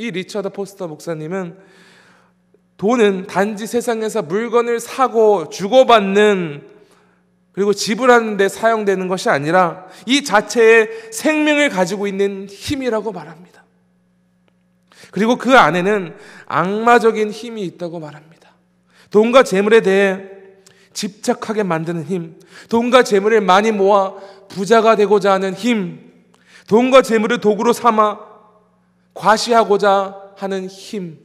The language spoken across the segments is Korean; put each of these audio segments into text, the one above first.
이 리처드 포스터 목사님은 돈은 단지 세상에서 물건을 사고 주고받는 그리고 지불하는 데 사용되는 것이 아니라 이 자체의 생명을 가지고 있는 힘이라고 말합니다. 그리고 그 안에는 악마적인 힘이 있다고 말합니다. 돈과 재물에 대해 집착하게 만드는 힘, 돈과 재물을 많이 모아 부자가 되고자 하는 힘, 돈과 재물을 도구로 삼아 과시하고자 하는 힘,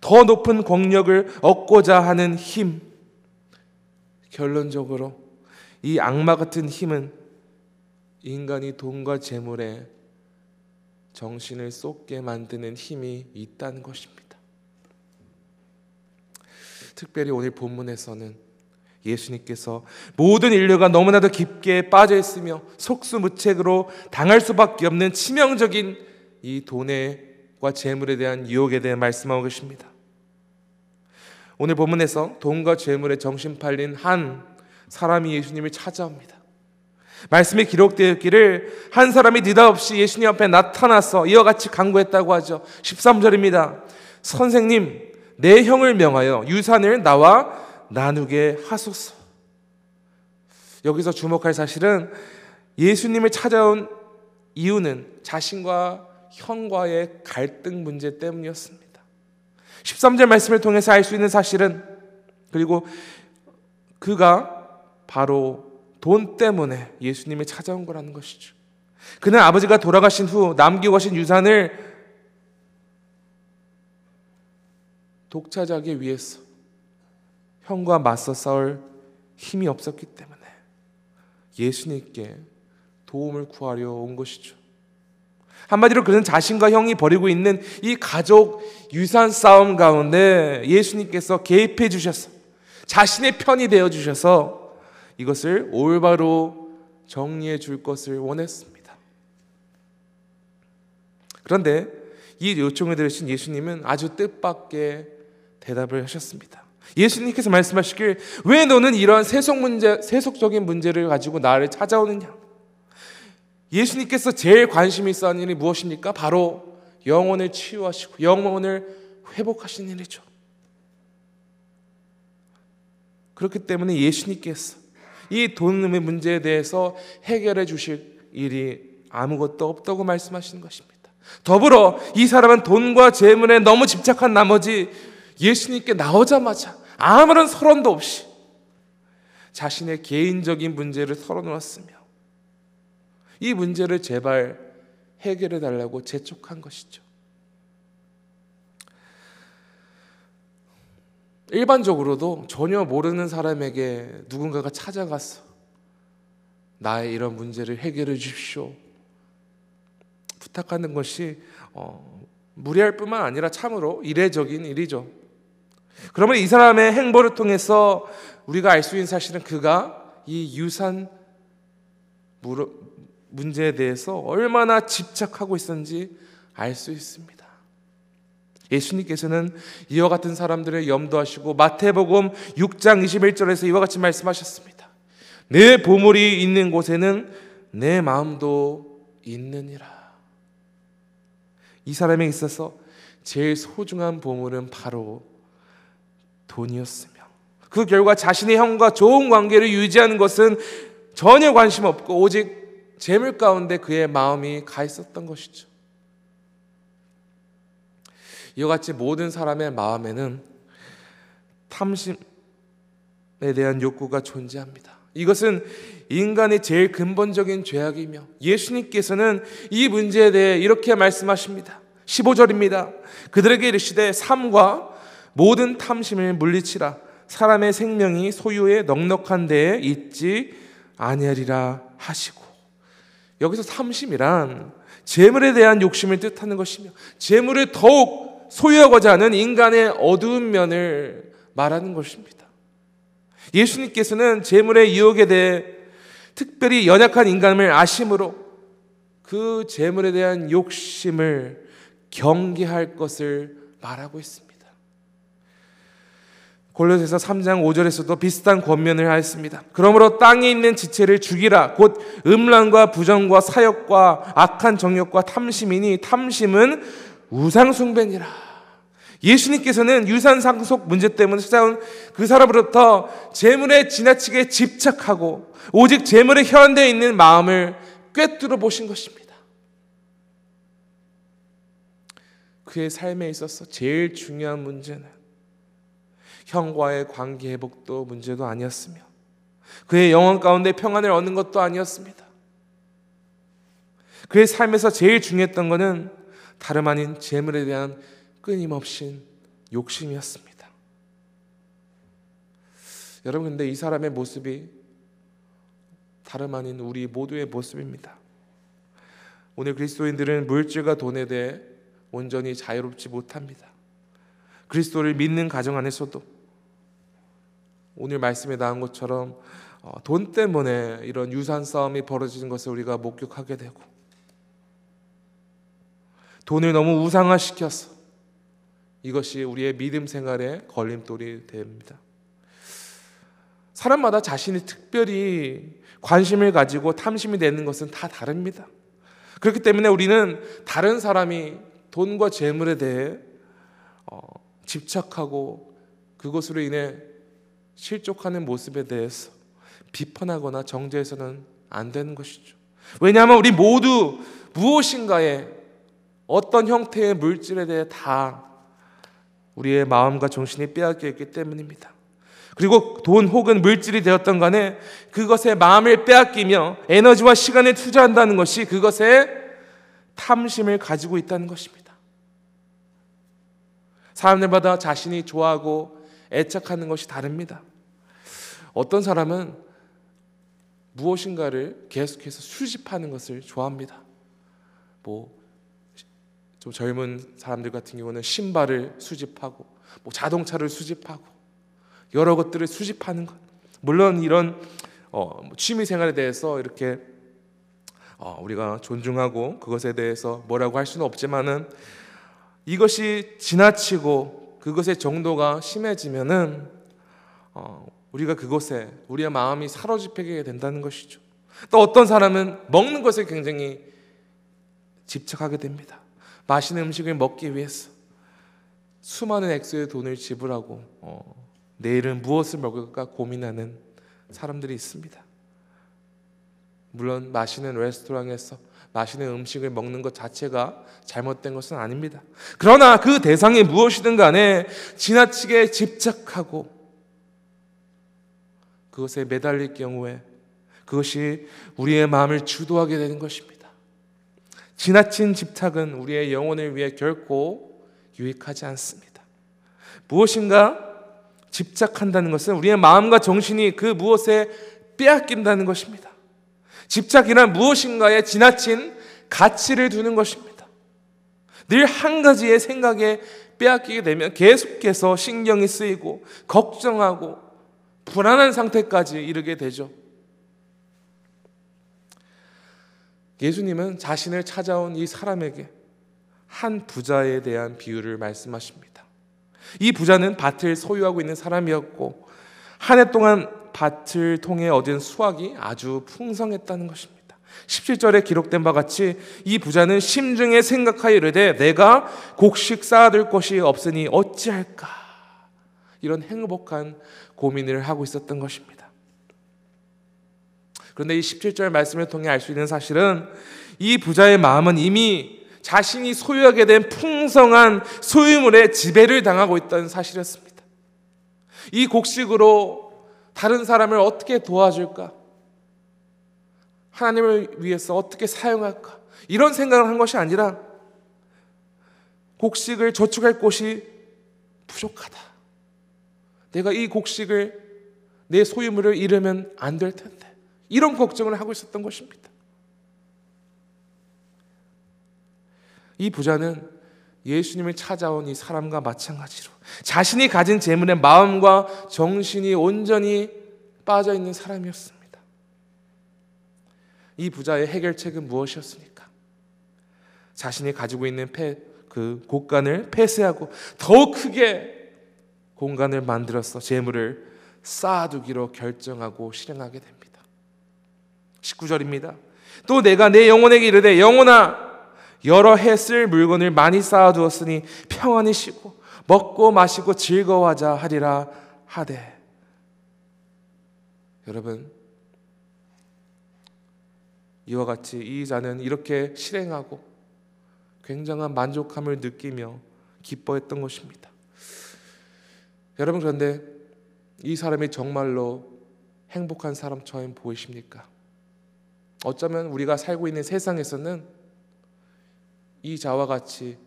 더 높은 권력을 얻고자 하는 힘. 결론적으로 이 악마 같은 힘은 인간이 돈과 재물에 정신을 쏟게 만드는 힘이 있다는 것입니다. 특별히 오늘 본문에서는 예수님께서 모든 인류가 너무나도 깊게 빠져 있으며 속수무책으로 당할 수밖에 없는 치명적인 이 돈과 재물에 대한 유혹에 대해 말씀하고 계십니다. 오늘 본문에서 돈과 재물에 정신 팔린 한 사람이 예수님을 찾아옵니다. 말씀에 기록되어 있기를 한 사람이 느닷없이 예수님 앞에 나타나서 이와 같이 강구했다고 하죠. 13절입니다. 선생님, 내 형을 명하여 유산을 나와 나누게 하소서. 여기서 주목할 사실은 예수님을 찾아온 이유는 자신과 형과의 갈등 문제 때문이었습니다. 13절 말씀을 통해서 알 수 있는 사실은 그리고 그가 바로 돈 때문에 예수님을 찾아온 거라는 것이죠. 그는 아버지가 돌아가신 후 남기고 가신 유산을 독차지하기 위해서 형과 맞서 싸울 힘이 없었기 때문에 예수님께 도움을 구하려 온 것이죠. 한마디로 그는 자신과 형이 벌이고 있는 이 가족 유산 싸움 가운데 예수님께서 개입해 주셔서 자신의 편이 되어 주셔서 이것을 올바로 정리해 줄 것을 원했습니다. 그런데 이 요청을 들으신 예수님은 아주 뜻밖의 대답을 하셨습니다. 예수님께서 말씀하시길 왜 너는 이러한 세속 문제, 세속적인 문제를 가지고 나를 찾아오느냐? 예수님께서 제일 관심이 있어 하는 일이 무엇입니까? 바로 영혼을 치유하시고 영혼을 회복하시는 일이죠. 그렇기 때문에 예수님께서 이 돈의 문제에 대해서 해결해 주실 일이 아무것도 없다고 말씀하시는 것입니다. 더불어 이 사람은 돈과 재물에 너무 집착한 나머지 예수님께 나오자마자 아무런 서론도 없이 자신의 개인적인 문제를 털어놓았으며 이 문제를 제발 해결해 달라고 재촉한 것이죠. 일반적으로도 전혀 모르는 사람에게 누군가가 찾아가서 나의 이런 문제를 해결해 주십시오. 부탁하는 것이 어, 무리할 뿐만 아니라 참으로 이례적인 일이죠. 그러면 이 사람의 행보를 통해서 우리가 알 수 있는 사실은 그가 이 유산 문제에 대해서 얼마나 집착하고 있었는지 알 수 있습니다. 예수님께서는 이와 같은 사람들을 염두하시고 마태복음 6장 21절에서 이와 같이 말씀하셨습니다. 내 보물이 있는 곳에는 내 마음도 있느니라. 이 사람에 있어서 제일 소중한 보물은 바로 돈이었으며 그 결과 자신의 형과 좋은 관계를 유지하는 것은 전혀 관심 없고 오직 재물 가운데 그의 마음이 가 있었던 것이죠. 이와 같이 모든 사람의 마음에는 탐심에 대한 욕구가 존재합니다. 이것은 인간의 제일 근본적인 죄악이며 예수님께서는 이 문제에 대해 이렇게 말씀하십니다. 15절입니다. 그들에게 이르시되 삶과 모든 탐심을 물리치라 사람의 생명이 소유의 넉넉한 데에 있지 아니하리라 하시고 여기서 탐심이란 재물에 대한 욕심을 뜻하는 것이며 재물을 더욱 소유하고자 하는 인간의 어두운 면을 말하는 것입니다. 예수님께서는 재물의 유혹에 대해 특별히 연약한 인간을 아심으로 그 재물에 대한 욕심을 경계할 것을 말하고 있습니다. 골로새서 3장 5절에서도 비슷한 권면을 하였습니다. 그러므로 땅에 있는 지체를 죽이라 곧 음란과 부정과 사욕과 악한 정욕과 탐심이니 탐심은 우상 숭배니라. 예수님께서는 유산 상속 문제 때문에 찾아온 그 사람으로부터 재물에 지나치게 집착하고 오직 재물에 현대해 있는 마음을 꿰뚫어 보신 것입니다. 그의 삶에 있어서 제일 중요한 문제는 형과의 관계 회복도 문제도 아니었으며 그의 영혼 가운데 평안을 얻는 것도 아니었습니다. 그의 삶에서 제일 중요했던 것은 다름 아닌 재물에 대한 끊임없인 욕심이었습니다. 여러분 근데 이 사람의 모습이 다름 아닌 우리 모두의 모습입니다. 오늘 그리스도인들은 물질과 돈에 대해 온전히 자유롭지 못합니다. 그리스도를 믿는 가정 안에서도 오늘 말씀에 나온 것처럼 어, 돈 때문에 이런 유산 싸움이 벌어지는 것을 우리가 목격하게 되고 돈을 너무 우상화시켜서 이것이 우리의 믿음 생활에 걸림돌이 됩니다. 사람마다 자신이 특별히 관심을 가지고 탐심이 되는 것은 다 다릅니다. 그렇기 때문에 우리는 다른 사람이 돈과 재물에 대해 어, 집착하고 그것으로 인해 실족하는 모습에 대해서 비판하거나 정죄해서는 안 되는 것이죠. 왜냐하면 우리 모두 무엇인가에 어떤 형태의 물질에 대해 다 우리의 마음과 정신이 빼앗겨 있기 때문입니다. 그리고 돈 혹은 물질이 되었던 간에 그것에 마음을 빼앗기며 에너지와 시간을 투자한다는 것이 그것에 탐심을 가지고 있다는 것입니다. 사람들마다 자신이 좋아하고 애착하는 것이 다릅니다. 어떤 사람은 무엇인가를 계속해서 수집하는 것을 좋아합니다. 뭐 좀 젊은 사람들 같은 경우는 신발을 수집하고 뭐 자동차를 수집하고 여러 것들을 수집하는 것. 물론 이런 어, 뭐 취미 생활에 대해서 이렇게 어, 우리가 존중하고 그것에 대해서 뭐라고 할 수는 없지만은 이것이 지나치고 그것의 정도가 심해지면은 어, 우리가 그것에 우리의 마음이 사로잡히게 된다는 것이죠. 또 어떤 사람은 먹는 것에 굉장히 집착하게 됩니다. 맛있는 음식을 먹기 위해서 수많은 액수의 돈을 지불하고 어, 내일은 무엇을 먹을까 고민하는 사람들이 있습니다. 물론 맛있는 레스토랑에서 맛있는 음식을 먹는 것 자체가 잘못된 것은 아닙니다. 그러나 그 대상이 무엇이든 간에 지나치게 집착하고 그것에 매달릴 경우에 그것이 우리의 마음을 주도하게 되는 것입니다. 지나친 집착은 우리의 영혼을 위해 결코 유익하지 않습니다. 무엇인가 집착한다는 것은 우리의 마음과 정신이 그 무엇에 빼앗긴다는 것입니다. 집착이란 무엇인가에 지나친 가치를 두는 것입니다. 늘 한 가지의 생각에 빼앗기게 되면 계속해서 신경이 쓰이고 걱정하고 불안한 상태까지 이르게 되죠. 예수님은 자신을 찾아온 이 사람에게 한 부자에 대한 비유를 말씀하십니다. 이 부자는 밭을 소유하고 있는 사람이었고 한 해 동안 밭을 통해 얻은 수확이 아주 풍성했다는 것입니다. 17절에 기록된 바 같이 이 부자는 심중에 생각하여 이르되 내가 곡식 쌓아둘 것이 없으니 어찌할까 이런 행복한 고민을 하고 있었던 것입니다. 그런데 이 17절 말씀을 통해 알 수 있는 사실은 이 부자의 마음은 이미 자신이 소유하게 된 풍성한 소유물에 지배를 당하고 있다는 사실이었습니다. 이 곡식으로 다른 사람을 어떻게 도와줄까? 하나님을 위해서 어떻게 사용할까? 이런 생각을 한 것이 아니라 곡식을 저축할 곳이 부족하다. 내가 이 곡식을 내 소유물을 잃으면 안 될 텐데. 이런 걱정을 하고 있었던 것입니다. 이 부자는 예수님을 찾아온 이 사람과 마찬가지로 자신이 가진 재물에 마음과 정신이 온전히 빠져 있는 사람이었습니다. 이 부자의 해결책은 무엇이었습니까? 자신이 가지고 있는 폐, 그 곳간을 폐쇄하고 더 크게 공간을 만들어서 재물을 쌓아두기로 결정하고 실행하게 됩니다. 19절입니다. 또 내가 내 영혼에게 이르되 영혼아 여러 해 쓸 물건을 많이 쌓아두었으니 평안히 쉬고 먹고 마시고 즐거워하자 하리라 하되 여러분 이와 같이 이 자는 이렇게 실행하고 굉장한 만족함을 느끼며 기뻐했던 것입니다. 여러분 그런데 이 사람이 정말로 행복한 사람처럼 보이십니까? 어쩌면 우리가 살고 있는 세상에서는 이 자와 같이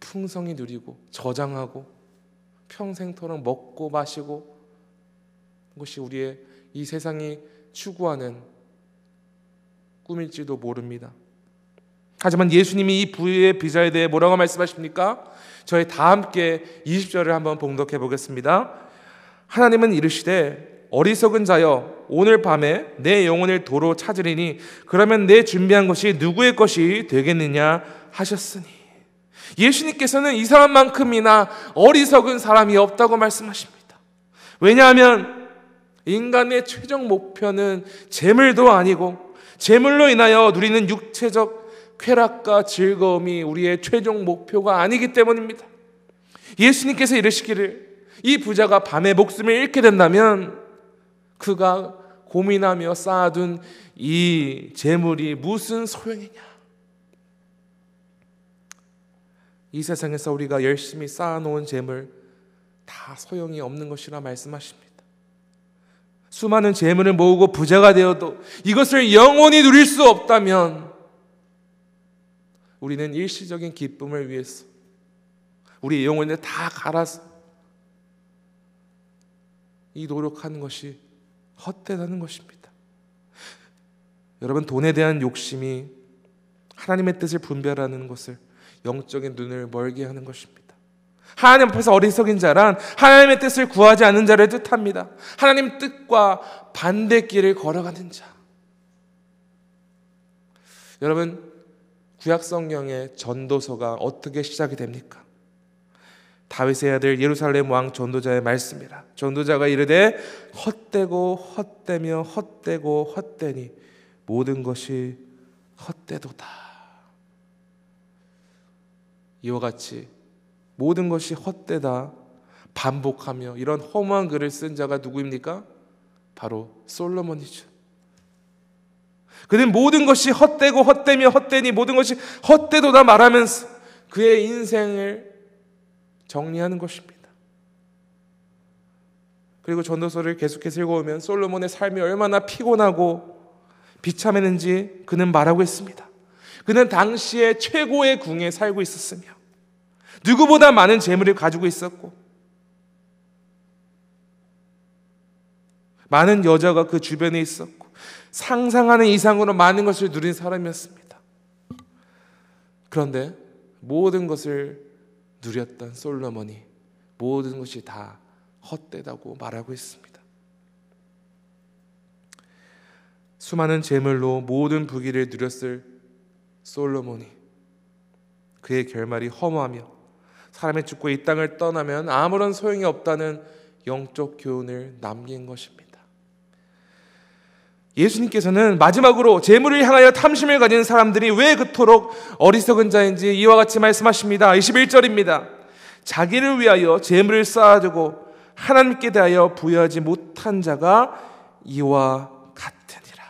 풍성히 누리고 저장하고 평생토록 먹고 마시고 것이 우리의 이 세상이 추구하는 꿈일지도 모릅니다. 하지만 예수님이 이 부의 비자에 대해 뭐라고 말씀하십니까? 저희 다 함께 20절을 한번 봉독해 보겠습니다. 하나님은 이르시되 어리석은 자여 오늘 밤에 내 영혼을 도로 찾으리니 그러면 내 준비한 것이 누구의 것이 되겠느냐 하셨으니 예수님께서는 이 사람만큼이나 어리석은 사람이 없다고 말씀하십니다. 왜냐하면 인간의 최종 목표는 재물도 아니고 재물로 인하여 누리는 육체적 쾌락과 즐거움이 우리의 최종 목표가 아니기 때문입니다. 예수님께서 이르시기를 이 부자가 밤에 목숨을 잃게 된다면 그가 고민하며 쌓아둔 이 재물이 무슨 소용이냐? 이 세상에서 우리가 열심히 쌓아놓은 재물 다 소용이 없는 것이라 말씀하십니다. 수많은 재물을 모으고 부자가 되어도 이것을 영원히 누릴 수 없다면 우리는 일시적인 기쁨을 위해서 우리 영혼을 다 갈아서 이 노력하는 것이 헛되다는 것입니다. 여러분 돈에 대한 욕심이 하나님의 뜻을 분별하는 것을 영적인 눈을 멀게 하는 것입니다. 하나님 앞에서 어리석인 자란 하나님의 뜻을 구하지 않는 자를 뜻합니다. 하나님 뜻과 반대 길을 걸어가는 자. 여러분 구약 성경의 전도서가 어떻게 시작이 됩니까? 다윗의 아들 예루살렘 왕 전도자의 말씀이라. 전도자가 이르되 헛되고 헛되며 헛되고 헛되니 모든 것이 헛되도다. 이와 같이 모든 것이 헛되다 반복하며 이런 허무한 글을 쓴 자가 누구입니까? 바로 솔로몬이죠. 그는 모든 것이 헛되고 헛되며 헛되니 모든 것이 헛되도다 말하면서 그의 인생을 정리하는 것입니다. 그리고 전도서를 계속해서 읽어오면 솔로몬의 삶이 얼마나 피곤하고 비참했는지 그는 말하고 있습니다. 그는 당시에 최고의 궁에 살고 있었으며 누구보다 많은 재물을 가지고 있었고 많은 여자가 그 주변에 있었고 상상하는 이상으로 많은 것을 누린 사람이었습니다. 그런데 모든 것을 누렸던 솔로몬이 모든 것이 다 헛되다고 말하고 있습니다. 수많은 재물로 모든 부귀를 누렸을 솔로몬이 그의 결말이 허무하며 사람의 죽고 이 땅을 떠나면 아무런 소용이 없다는 영적 교훈을 남긴 것입니다. 예수님께서는 마지막으로 재물을 향하여 탐심을 가진 사람들이 왜 그토록 어리석은 자인지 이와 같이 말씀하십니다. 21절입니다. 자기를 위하여 재물을 쌓아두고 하나님께 대하여 부여하지 못한 자가 이와 같으니라.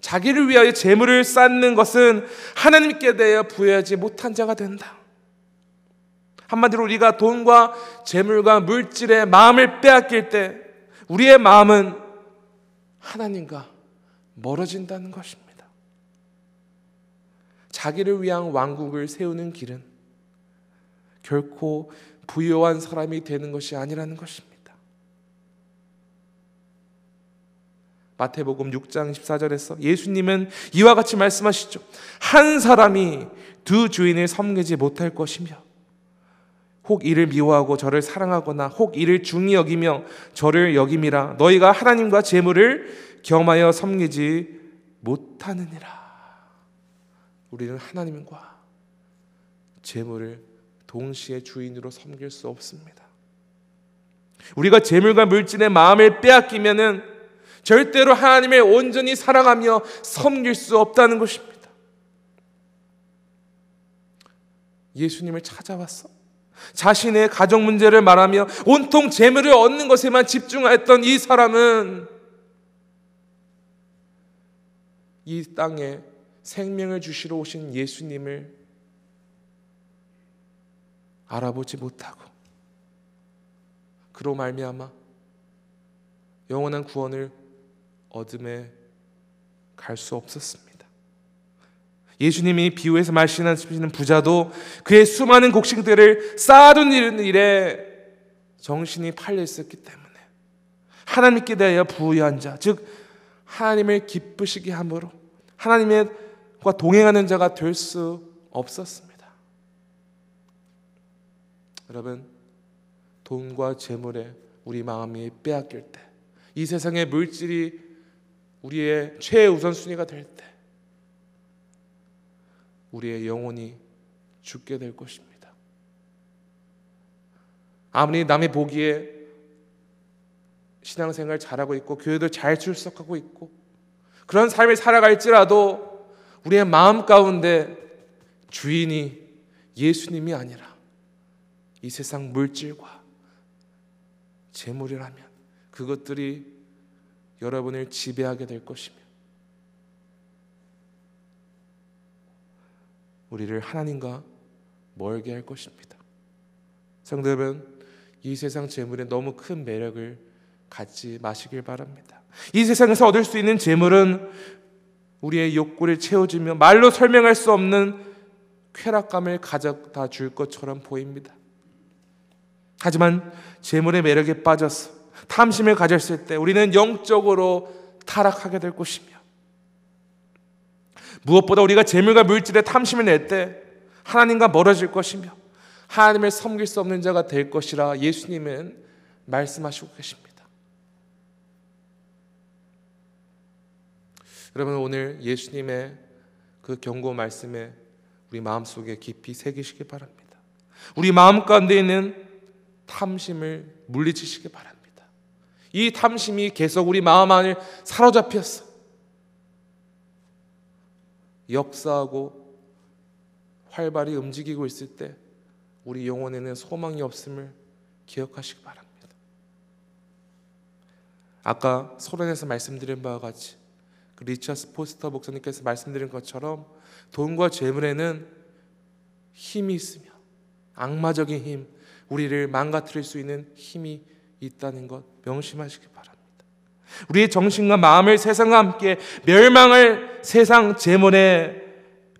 자기를 위하여 재물을 쌓는 것은 하나님께 대하여 부여하지 못한 자가 된다. 한마디로 우리가 돈과 재물과 물질의 마음을 빼앗길 때 우리의 마음은 하나님과 멀어진다는 것입니다. 자기를 위한 왕국을 세우는 길은 결코 부유한 사람이 되는 것이 아니라는 것입니다. 마태복음 6장 14절에서 예수님은 이와 같이 말씀하시죠. 한 사람이 두 주인을 섬기지 못할 것이며 혹 이를 미워하고 저를 사랑하거나 혹 이를 중히 여기며 저를 여김이라 너희가 하나님과 재물을 겸하여 섬기지 못하느니라. 우리는 하나님과 재물을 동시에 주인으로 섬길 수 없습니다. 우리가 재물과 물질의 마음을 빼앗기면은 절대로 하나님을 온전히 사랑하며 섬길 수 없다는 것입니다. 예수님을 찾아왔어. 자신의 가정 문제를 말하며 온통 재물을 얻는 것에만 집중하였던 이 사람은 이 땅에 생명을 주시러 오신 예수님을 알아보지 못하고 그로 말미암아 영원한 구원을 얻음에 갈 수 없었습니다. 예수님이 비유에서 말씀하시는 부자도 그의 수많은 곡식들을 쌓아둔 일에 정신이 팔려 있었기 때문에 하나님께 대하여 부유한 자, 즉 하나님을 기쁘시게 함으로 하나님과 동행하는 자가 될 수 없었습니다. 여러분, 돈과 재물에 우리 마음이 빼앗길 때, 이 세상의 물질이 우리의 최우선 순위가 될 때, 우리의 영혼이 죽게 될 것입니다. 아무리 남이 보기에 신앙생활 잘하고 있고 교회도 잘 출석하고 있고 그런 삶을 살아갈지라도 우리의 마음 가운데 주인이 예수님이 아니라 이 세상 물질과 재물이라면 그것들이 여러분을 지배하게 될 것이며 우리를 하나님과 멀게 할 것입니다. 성도 여러분, 이 세상 재물에 너무 큰 매력을 갖지 마시길 바랍니다. 이 세상에서 얻을 수 있는 재물은 우리의 욕구를 채워주며 말로 설명할 수 없는 쾌락감을 가져다 줄 것처럼 보입니다. 하지만 재물의 매력에 빠져서 탐심을 가졌을 때 우리는 영적으로 타락하게 될 것이며 무엇보다 우리가 재물과 물질에 탐심을 낼 때 하나님과 멀어질 것이며 하나님을 섬길 수 없는 자가 될 것이라 예수님은 말씀하시고 계십니다. 여러분 오늘 예수님의 그 경고 말씀에 우리 마음속에 깊이 새기시기 바랍니다. 우리 마음 가운데 있는 탐심을 물리치시기 바랍니다. 이 탐심이 계속 우리 마음 안을 사로잡혔어. 역사하고 활발히 움직이고 있을 때 우리 영혼에는 소망이 없음을 기억하시기 바랍니다. 아까 소련에서 말씀드린 바와 같이 그 리처스 포스터 목사님께서 말씀드린 것처럼 돈과 재물에는 힘이 있으며 악마적인 힘, 우리를 망가뜨릴 수 있는 힘이 있다는 것 명심하시기 바랍니다. 우리의 정신과 마음을 세상과 함께 멸망을 세상 재물에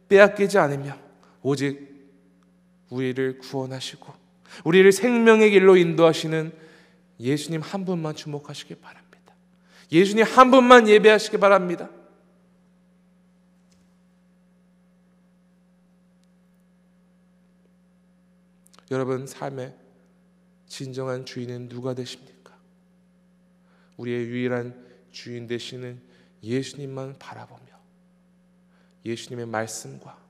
빼앗기지 않으며 오직 우리를 구원하시고 우리를 생명의 길로 인도하시는 예수님 한 분만 주목하시기 바랍니다. 예수님 한 분만 예배하시기 바랍니다. 여러분 삶의 진정한 주인은 누가 되십니까? 우리의 유일한 주인 되시는 예수님만 바라보며 예수님의 말씀과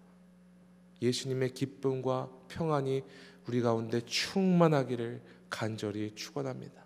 예수님의 기쁨과 평안이 우리 가운데 충만하기를 간절히 축원합니다.